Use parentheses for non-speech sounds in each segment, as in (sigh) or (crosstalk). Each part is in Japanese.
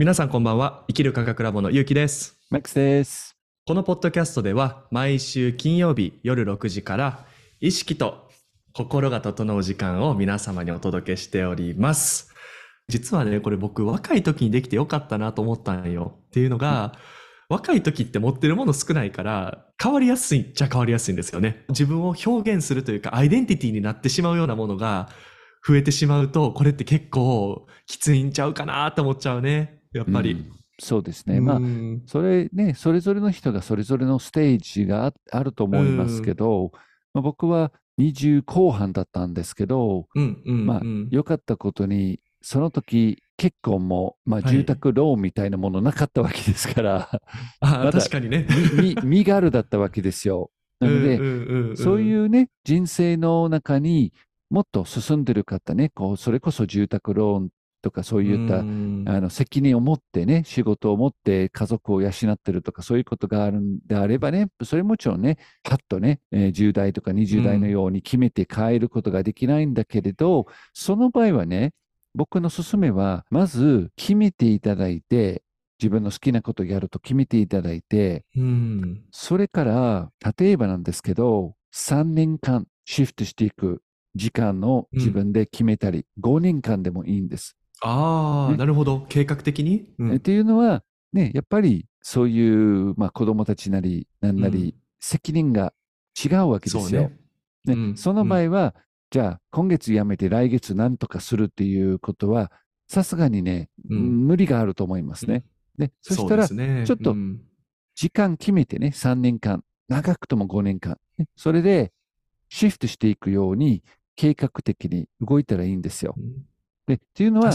皆さんこんばんは。生きる科学ラボのゆうきです。マックスです。このポッドキャストでは毎週金曜日夜6時から意識と心が整う時間を皆様にお届けしております。実はね、これ僕若い時にできてよかったなと思ったんよ。っていうのが、若い時って持ってるもの少ないから変わりやすいっちゃ変わりやすいんですよね。自分を表現するというかアイデンティティになってしまうようなものが増えてしまうと、これって結構きついんちゃうかなと思っちゃうね。やっぱり。うんそうですね。まあう、んそれね、それぞれの人がそれぞれのステージがああると思いますけど、まあ、僕は20後半だったんですけど、うんうんまあうん良かったことに、その時結婚も、まあ、はい住宅ローンみたいなものなかったわけですから、あ (laughs) まだ確かにね。身軽だったわけですよ。(laughs) なので、そうういうね、人生の中にもっと進んでる方ね、こうそれこそ住宅ローンとかそういったん。あの責任を持ってね、仕事を持って家族を養ってるとか、そういうことがあるんであればね、それもちろんね、パッとね、えー10代とか20代のように決めて変えることができないんだけれど、その場合はね、僕の勧めは、まず決めていただいて、自分の好きなことをやると決めていただいて、うん。それから、例えばなんですけど、3年間シフトしていく時間を自分で決めたり、5年間でもいいんです。ああ、ねなるほど。計画的に？うんえっていうのは、ね、やっぱりそういう、まあ、子供たちなり、なんなり、うん責任が違うわけですよ。ね。ねうんその場合は、じゃあ、今月辞めて来月何とかするっていうことは、さすがにね、うん無理があると思いますね。でそしたらちょっとうん時間決めてね、3年間、長くとも5年間、ねそれでシフトしていくように、計画的に動いたらいいんですよ。でっていうのは。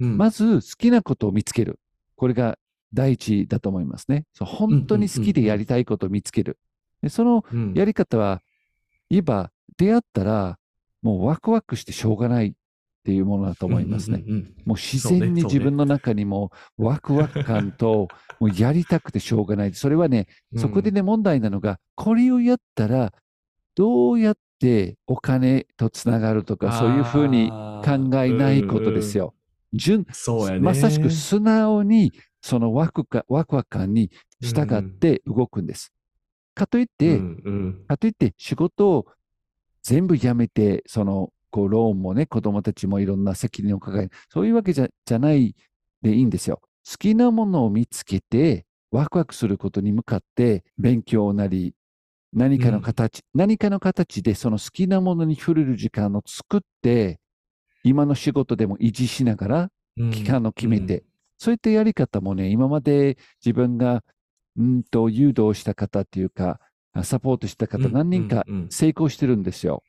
うんまず好きなことを見つける。これが第一だと思いますね。そう本当に好きでやりたいことを見つける。でそのうんやり方は、言えば出会ったら、もうワクワクしてしょうがないっていうものだと思いますね。もう自然に自分の中にもワクワク感と、もうやりたくてしょうがない。それはね、うんそこでね、問題なのが、これをやったら、どうやってお金とつながるとか、そういうふうに考えないことですよ。純そうやね。まさしく素直にそのワクかワクワク感に従って動くんです。かといって、うんうんかといって仕事を全部やめて、そのこうローンもね、子供たちもいろんな責任を抱える、そういうわけじゃじゃないでいいんですよ。好きなものを見つけて、ワクワクすることに向かって勉強なり、何かの形、何かの形でその好きなものに触れる時間を作って、今の仕事でも維持しながらうん。期間を決めて、そういったやり方もね、今まで自分がうんと誘導した方っていうか、あサポートした方うん何人かうんうん。成功してるんですよ。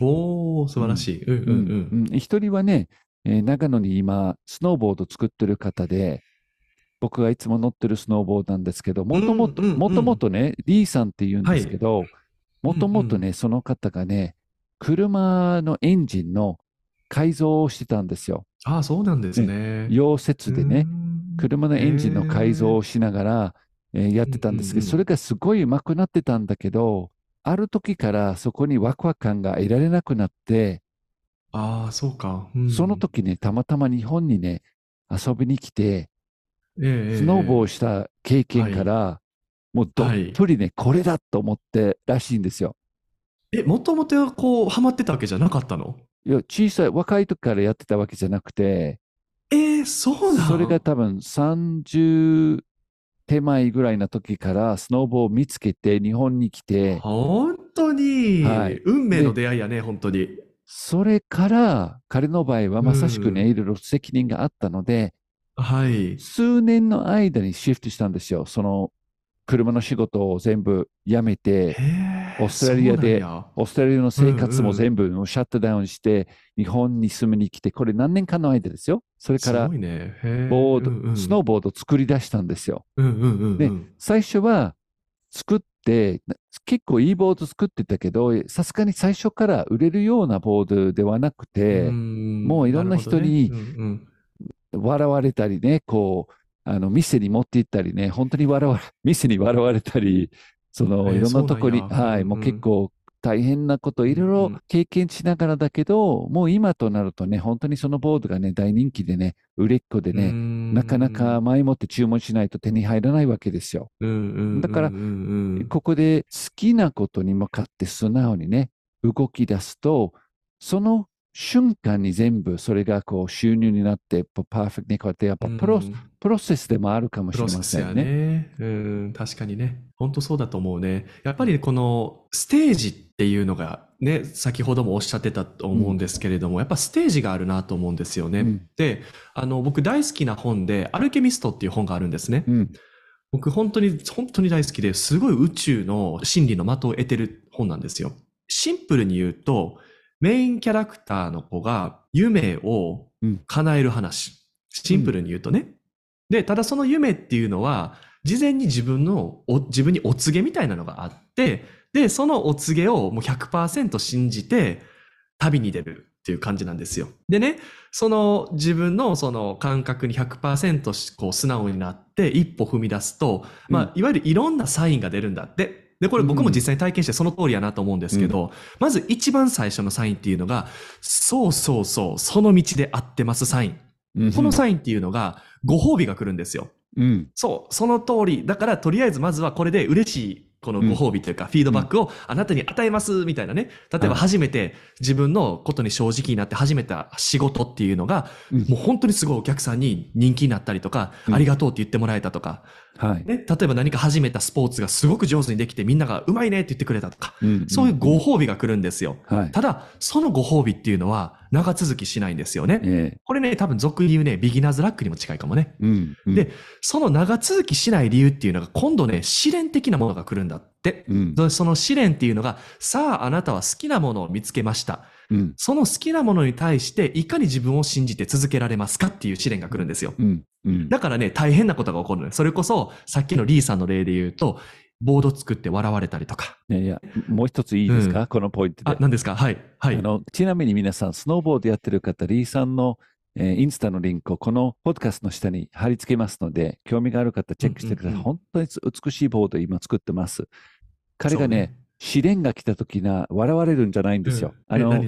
おお素晴らしい。うんうんうん。うん。一人はね、えー長野に今、スノーボード作ってる方で、僕がいつも乗ってるスノーボードなんですけど、もともと、もともとね、リーさんって言うんですけど、もともとうんね、その方がね、車のエンジンの改造をしてたんですよ。ああ、そうなんですね。溶接でね、うん。車のエンジンの改造をしながら、えーやってたんですけど、それがすごい上手くなってたんだけど、ある時からそこにワクワク感が得られなくなって、ああ、そうか。うん。その時ね、たまたま日本にね、遊びに来て、ええスノーボーした経験から、もうどっぷりね、これだと思ってらしいんですよ。え、もともとこう、ハマってたわけじゃなかったの？いや、小さい、若い時からやってたわけじゃなくて、えー、そうなの？それが多分30手前ぐらいの時からスノーボーを見つけて日本に来て、本当に、はい。運命の出会いやね、本当に。それから彼の場合はまさしくね、うん。いろいろ責任があったので、はい。数年の間にシフトしたんですよ。その車の仕事を全部辞めて、オーストラリアでオーストラリアの生活うんうんも全部シャットダウンして、日本に住みに来て、これ何年間の間ですよ。それからボード、うんうん。スノーボードを作り出したんですよ。うんうんうんうん。で最初は作って、な結構いいボード作ってたけど、さすがに最初から売れるようなボードではなくて、ん。もういろんな人にるほどね。うん笑われたりね、こう、あの、店に持って行ったりね、本当に笑われ、(laughs) 店に笑われたり、その、えーいろんなとこに、そうなんや。はい、うん。もう結構大変なこと、いろいろうん経験しながらだけど、もう今となるとね、本当にそのボードがね、大人気でね、売れっ子でね、なかなか前もって注文しないと手に入らないわけですよ。だからここで好きなことに向かって素直にね、動き出すと、その瞬間に全部それがこう収入になって、パーフェクトにこうやってやっぱプロ,、プロセスでもあるかもしれませんね。ねうん、確かにね。本当そうだと思うね。やっぱりこのステージっていうのがね、先ほどもおっしゃってたと思うんですけれども、やっぱステージがあるなと思うんですよね。うんで、あの、僕大好きな本で、アルケミストっていう本があるんですね。うん僕本当に、本当に大好きで、すごい宇宙の真理の的を得てる本なんですよ。シンプルに言うと、メインキャラクターの子が夢をうん叶える話。シンプルに言うとね。で、ただその夢っていうのは、事前に自分のお、自分にお告げみたいなのがあって、で、そのお告げをもう100%信じて、旅に出るっていう感じなんですよ。でね、その自分のその感覚に100%しこう素直になって一歩踏み出すと、まあ、いわゆるいろんなサインが出るんだって。で、これ僕も実際に体験してその通りやなと思うんですけど、まず一番最初のサインっていうのが、そうそうそう、その道で合ってますサイン。うんこのサインっていうのが、ご褒美が来るんですよ。うんそう、その通り。だから、とりあえずまずはこれで嬉しい、このご褒美というか、フィードバックをあなたに与えます、みたいなね。例えばはい初めて自分のことに正直になって始めた仕事っていうのが、うんもう本当にすごいお客さんに人気になったりとか、うんありがとうって言ってもらえたとか、はい。ね。例えば何か始めたスポーツがすごく上手にできてみんながうまいねって言ってくれたとか、うんそういうご褒美が来るんですよ。はい。ただ、そのご褒美っていうのは長続きしないんですよね。えこれね、多分俗に言うね、ビギナーズラックにも近いかもね。えうんうんで、その長続きしない理由っていうのが今度ね、試練的なものが来るんだ。うんでその試練っていうのが、さああなたは好きなものを見つけました。うんその好きなものに対していかに自分を信じて続けられますかっていう試練が来るんですよ。うんうんだからね、大変なことが起こるのよ。それこそ、さっきのリーさんの例で言うと、ボード作って笑われたりとか。いやいや、もう一ついいですか、うんこのポイントであ、。何ですか？はい。はいあ。のちなみに皆さん、スノーボードやってる方、リーさんの、えーインスタのリンクをこのポッドキャストの下に貼り付けますので、興味がある方、チェックしてください。うんうんうん本当に美しいボードを今作ってます。彼がね、試練が来た時な、笑われるんじゃないんですよ。うんえあの、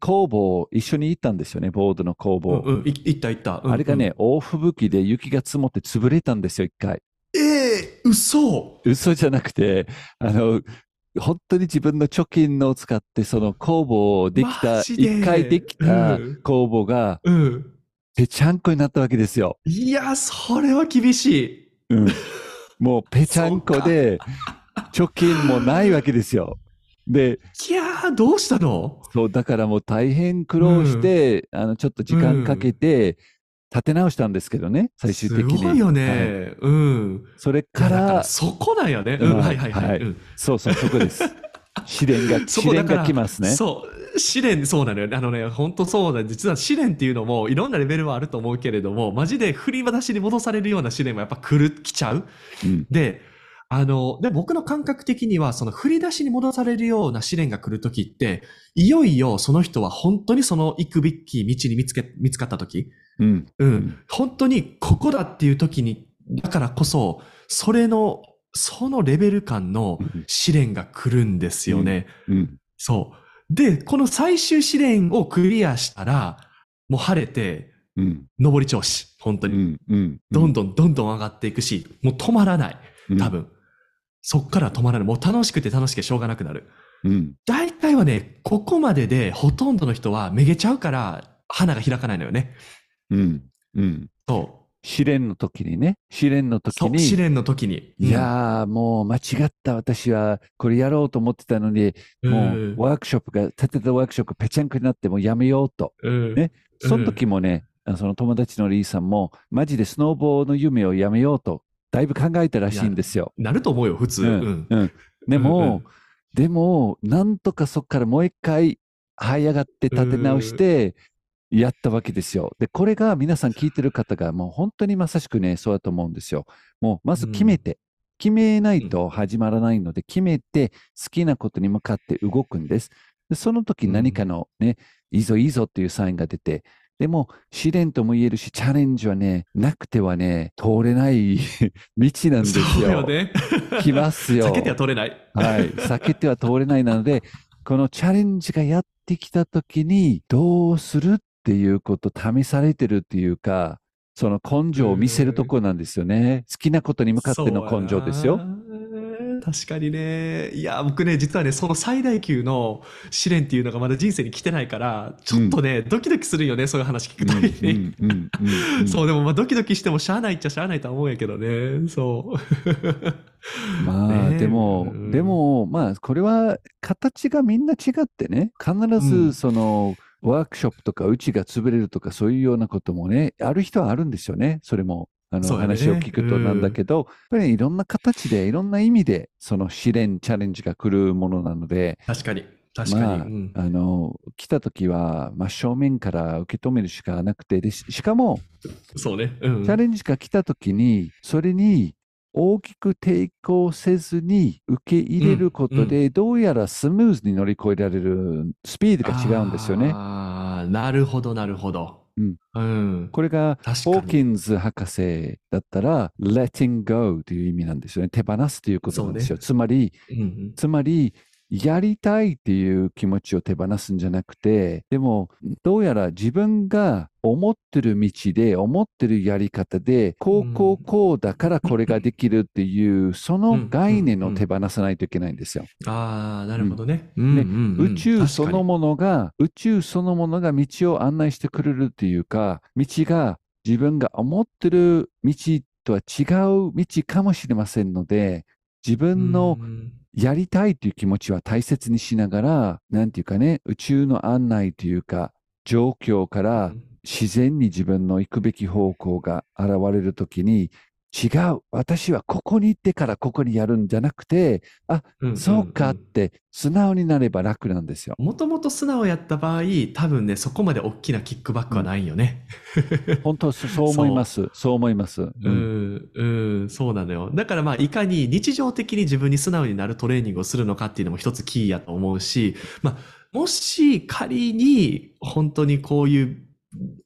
工房、一緒に行ったんですよね、ボードの工うん房。うん、いいったいった。うんあれがね、大吹雪で雪が積もって潰れたんですよ、一回。うん。ええ嘘嘘じゃなくて、あの、本当に自分の貯金を使って、その工房できた、一回できたうん工房が、うん。ぺちゃんこになったわけですよ。いや、それは厳しい。うん、もうぺちゃんこで、貯金もないわけですよ。で、いやー、どうしたの？そう、だからもう大変苦労して、あの、ちょっと時間かけて、立て直したんですけどね、最終的に。すごいよはいね。うん。それかいやだからら、そこなんよね。うん、はいはいはいはい。はいうんそうそう、そこです。(laughs) 試練が、試練が来ますね。そう。試練、そうなのよ。あのね、本当そうだ。実は試練っていうのもいろんなレベルはあると思うけれども、マジで振り出しに戻されるような試練もやっぱ来る、来ちゃう。うんで、あの、で、僕の感覚的には、その振り出しに戻されるような試練が来るときって、いよいよその人は本当にその行くべき道に見つけ、見つかったとき、うん。うん、ん本当にここだっていうときに、だからこそ、それの、そのレベル感の試練が来るんですよね。うん。そう。で、この最終試練をクリアしたら、もう晴れて、うん。上り調子。本当に。うん。うん。どんどんどんどん上がっていくし、もう止まらない。うん多。分。そっから止まらない。もう楽しくて楽しくてしょうがなくなる。うん。大体はね、ここまででほとんどの人はめげちゃうから、花が開かないのよね。うん。うん。そう。試練の時にね、試練の時そう、試に、練の時に。いやー、もう間違った私はこれやろうと思ってたのに、うん、もうワークショップが、立てたワークショップぺちゃんこになってもうやめようと。うん、ねその時もね、あその友達のリーさんも、マジでスノーボーの夢をやめようと、だいぶ考えたらしいんですよ。なると思うよ、普通。ううんん。うんでも、うんうんでも、なんとかそこからもう一回、這い上がって立て直して、やったわけですよ。で、これが皆さん聞いてる方が、もう本当にまさしくね、そうだと思うんですよ。もう、まず決めて、決めないと始まらないので、決めて、好きなことに向かって動くんです。でその時何かのね、いいぞいいぞっていうサインが出て、でも、試練とも言えるし、チャレンジはね、なくてはね、通れない (laughs) 道なんですよ。そうよね。来ますよ。避けては取れない。はい。避けては通れないなので、このチャレンジがやってきたときに、どうするっていうこと試されてるっていうか、その根性を見せるとこなんですよね。好きなことに向かっての根性ですよ。確かにね。いや、僕ね、実はね、その最大級の試練っていうのがまだ人生に来てないから、ちょっとね、ドキドキするよね、そういう話聞くたびに。うんうんうんうん (laughs) そう、でもまあドキドキしてもしゃあないっちゃしゃあないとは思うんやけどね。そう。(laughs) まあ、(laughs) でも、うんでも、まあ、これは形がみんな違ってね、必うんずその、ワークショップとかうちが潰れるとかそういうようなこともね、ある人はあるんですよね。それも、あの、ね話を聞くとなんだけど、やっぱりねいろんな形で、いろんな意味で、その試練、チャレンジが来るものなので、確かに。確かに。まあうんあの、来た時は真正面から受け止めるしかなくて、でししかも、そうね。うんチャレンジが来た時に、それに大きく抵抗せずに受け入れることで、どうやらスムーズに乗り越えられるスピードが違うんですよね。ああ、なるほど、なるほど。うん。うん。これが。ホーキンズ博士だったら、letting go という意味なんですよね。手放すということなんですよ。つまり、うんつまり、やりたいっていう気持ちを手放すんじゃなくて、でも、どうやら自分が思ってる道で、思ってるやり方で、こうこうこうだからこれができるっていう、その概念を手放さないといけないんですよ。ああ、なるほどね。宇宙そのものが、宇宙そのものが道を案内してくれるっていうか、道が自分が思ってる道とは違う道かもしれませんので、自に分のうん。やりたいという気持ちは大切にしながら、なんていうかね、宇宙の案内というか、状況から自然に自分の行くべき方向が現れるときに、違う、私はここに行ってからここにやるんじゃなくて、あ、うんそうかっんんて素直になれば楽なんですよ。もともと素直やった場合、多分ね、そこまで大きなキックバックはないよね。本当そ (laughs) そう思います。そう思います。ううんん、うん、そうなのよ。だからまあ、いかに日常的に自分に素直になるトレーニングをするのかっていうのも一つキーやと思うし、まあ、もし仮に本当にこういう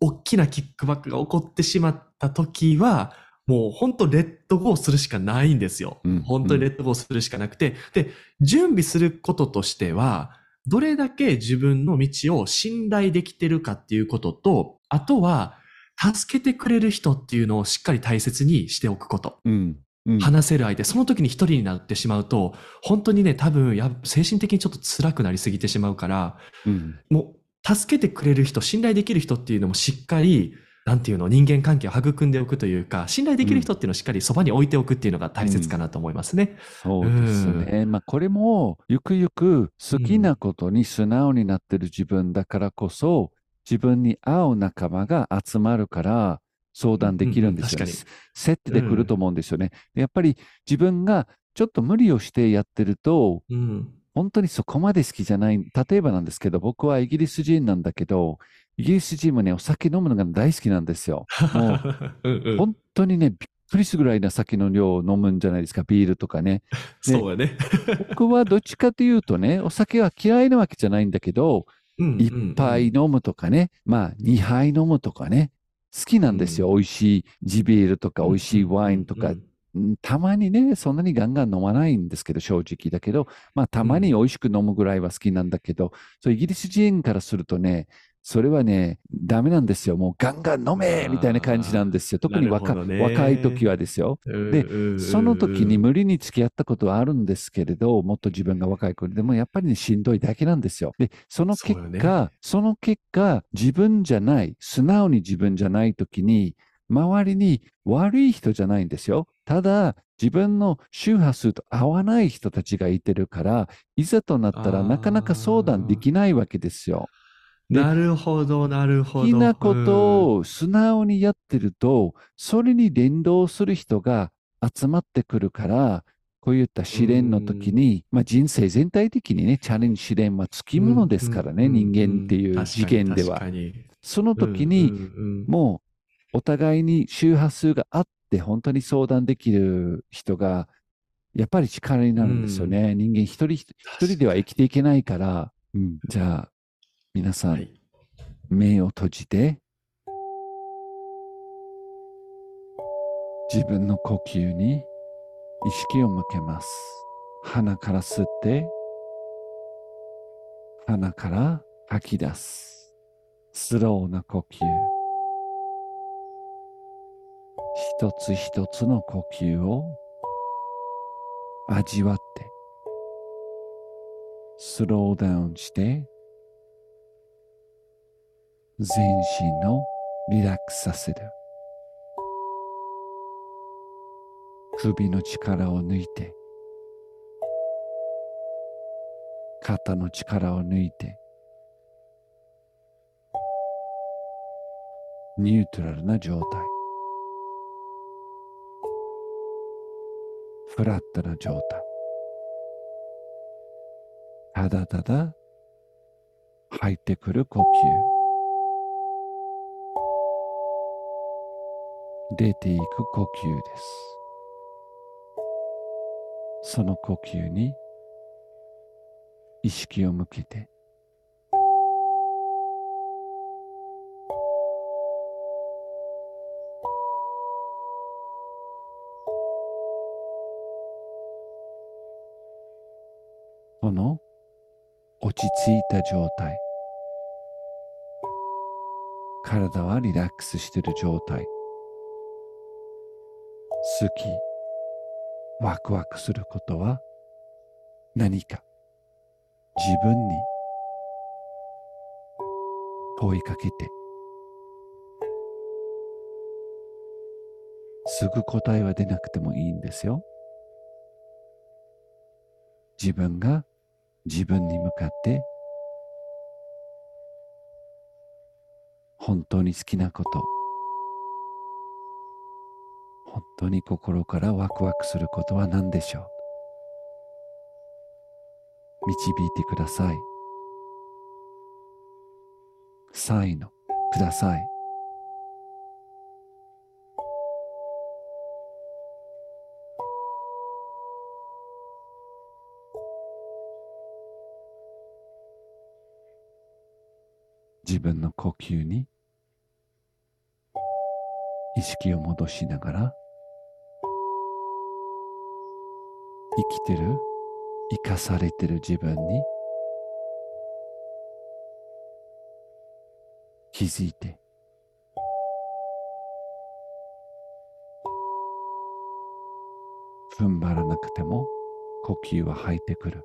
大きなキックバックが起こってしまった時は、もう本当レッドゴーするしかないんですよ。うん本当にレッドゴーするしかなくて、で、準備することとしては、どれだけ自分の道を信頼できてるかっていうことと、あとは、助けてくれる人っていうのをしっかり大切にしておくこと。うん。うん。話せる相手、その時に一人になってしまうと、本当にね、多分や、精神的にちょっと辛くなりすぎてしまうから、うんもう、助けてくれる人、信頼できる人っていうのもしっかり、なんていうの、人間関係を育んでおくというか、信頼できる人っていうのをしっかりそばに置いておくっていうのが大切かなと思いますね。そうですね。まあ、これも、ゆくゆく好きなことに素直になってる自分だからこそ、自分に合う仲間が集まるから、相談できるんですよ、うんうん確かセットで来ると思うんですよね。でやっぱり自分がちょっと無理をしてやってると、うん。本当にそこまで好きじゃない。例えばなんですけど、僕はイギリス人なんだけど、イギリス人もね、お酒飲むのが大好きなんですよ。もう (laughs) うんうん本当にね、びっくりするぐらいな酒の量を飲むんじゃないですか、ビールとかね。(laughs) そうやね。僕はどっちかというとね、お酒は嫌いなわけじゃないんだけど、うん一杯飲むとかね、まあ二杯飲むとかね、好きなんですよ。美味しい地ビールとか美味しいワインとか。うんたまにね、そんなにガンガン飲まないんですけど、正直だけど、まあたまに美味しく飲むぐらいは好きなんだけど、そうイギリス人からするとね、それはね、ダメなんですよ。もうガンガン飲めみたいな感じなんですよ。特に若,、ね若い時はですよ。ででその時に無理に付き合ったことはあるんですけれど、もっと自分が若い頃でもやっぱりね、しんどいだけなんですよ。で、その結果、その結果、自分じゃない、素直に自分じゃない時に、周りに悪い人じゃないんですよ。ただ、自分の周波数と合わない人たちがいてるから、いざとなったらなかなか相談できないわけですよ。でなるほど、なるほど。好きなことを、を素直にやってると、それに連動する人が集まってくるから、こういった試練の時に、まあ人生全体的にね、チャレンジ試練はつきものですからね、人間っていう次元では。その時うんに、もうお互いに周波数があって、本当に相談できる人が、やっぱり力になるんですよね。人間一人一人では生きていけないから、うん。じゃあ、皆さん、はい目を閉じて、自分の呼吸に意識を向けます。鼻から吸って、鼻から吐き出す。スローな呼吸。一つ一つの呼吸を味わって、スローダウンして、全身のリラックスさせる。首の力を抜いて、肩の力を抜いて、ニュートラルな状態。フラットな状態。ただただ入ってくる呼吸。出ていく呼吸です。その呼吸に意識を向けて。この落ち着いた状態。体はリラックスしている状態。好き。ワクワクすることは何か？自分に問いかけて。すぐ答えは出なくてもいいんですよ。自分が自分に向かって。本当に好きなこと。本当に心からワクワクすることは何でしょう？導いてください。サインをください。自分の呼吸に意識を戻しながら生きてる？生かされてる自分に？気づいて。踏ん張らなくても呼吸は入ってくる。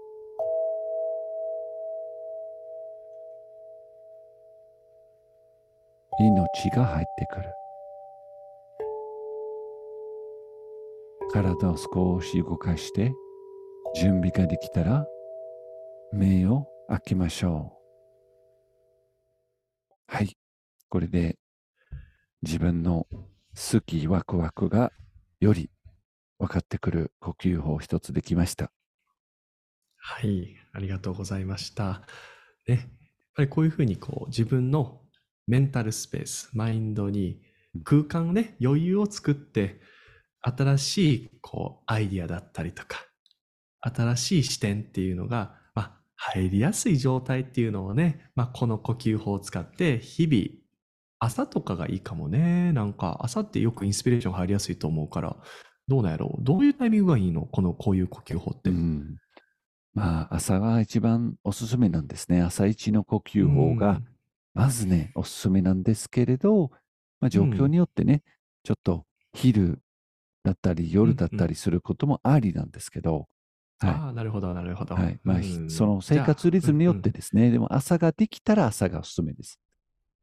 命が入ってくる。体を少し動かして準備ができたら目を開けましょう。はい。これで自分の好きワクワクがより分かってくる呼吸法一つできました。はい、ありがとうございました。ね、やっぱりこういうふうにこう自分のメンタルスペース、マインドに空間ね、余裕を作って、新しいこうアイディアだったりとか、新しい視点っていうのが、まあ、入りやすい状態っていうのをね、まあ、この呼吸法を使って日々、朝とかがいいかもね。なんか朝ってよくインスピレーション入りやすいと思うから、どうなんやろう？どういうタイミングがいいの？このこういう呼吸法って。うん。まあ、朝が一番おすすめなんですね。朝一の呼吸法が、まずね、おすすめなんですけれど、まあ、状況によってね、ちょっと昼だったり夜だったりすることもありなんですけど、はい。ああ、なるほど、なるほど。はい。まあ、その生活リズムによってですね、でも朝ができたら朝がおすすめです。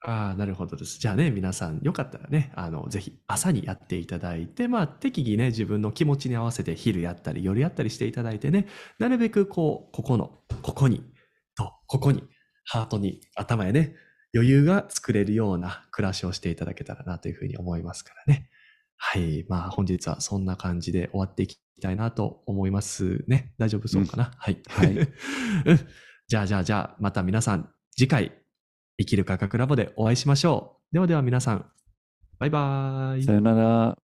ああ、なるほどです。じゃあね、皆さん、よかったらね、あの、ぜひ朝にやっていただいて、まあ、適宜ね、自分の気持ちに合わせて昼やったり、夜やったりしていただいてね、なるべくこう、ここの、ここに、と、ここに、ハートに、頭へね、余裕が作れるような暮らしをしていただけたらなというふうに思いますからね。はい。まあ、本日はそんな感じで終わっていきたいなと思いますね。大丈夫そうかな、はい。はい (laughs) うん。じゃあ、じゃあ、じゃあ、また皆さん、次回、生きる科学ラボでお会いしましょう。ではでは皆さん、バイバーイさ。よなら。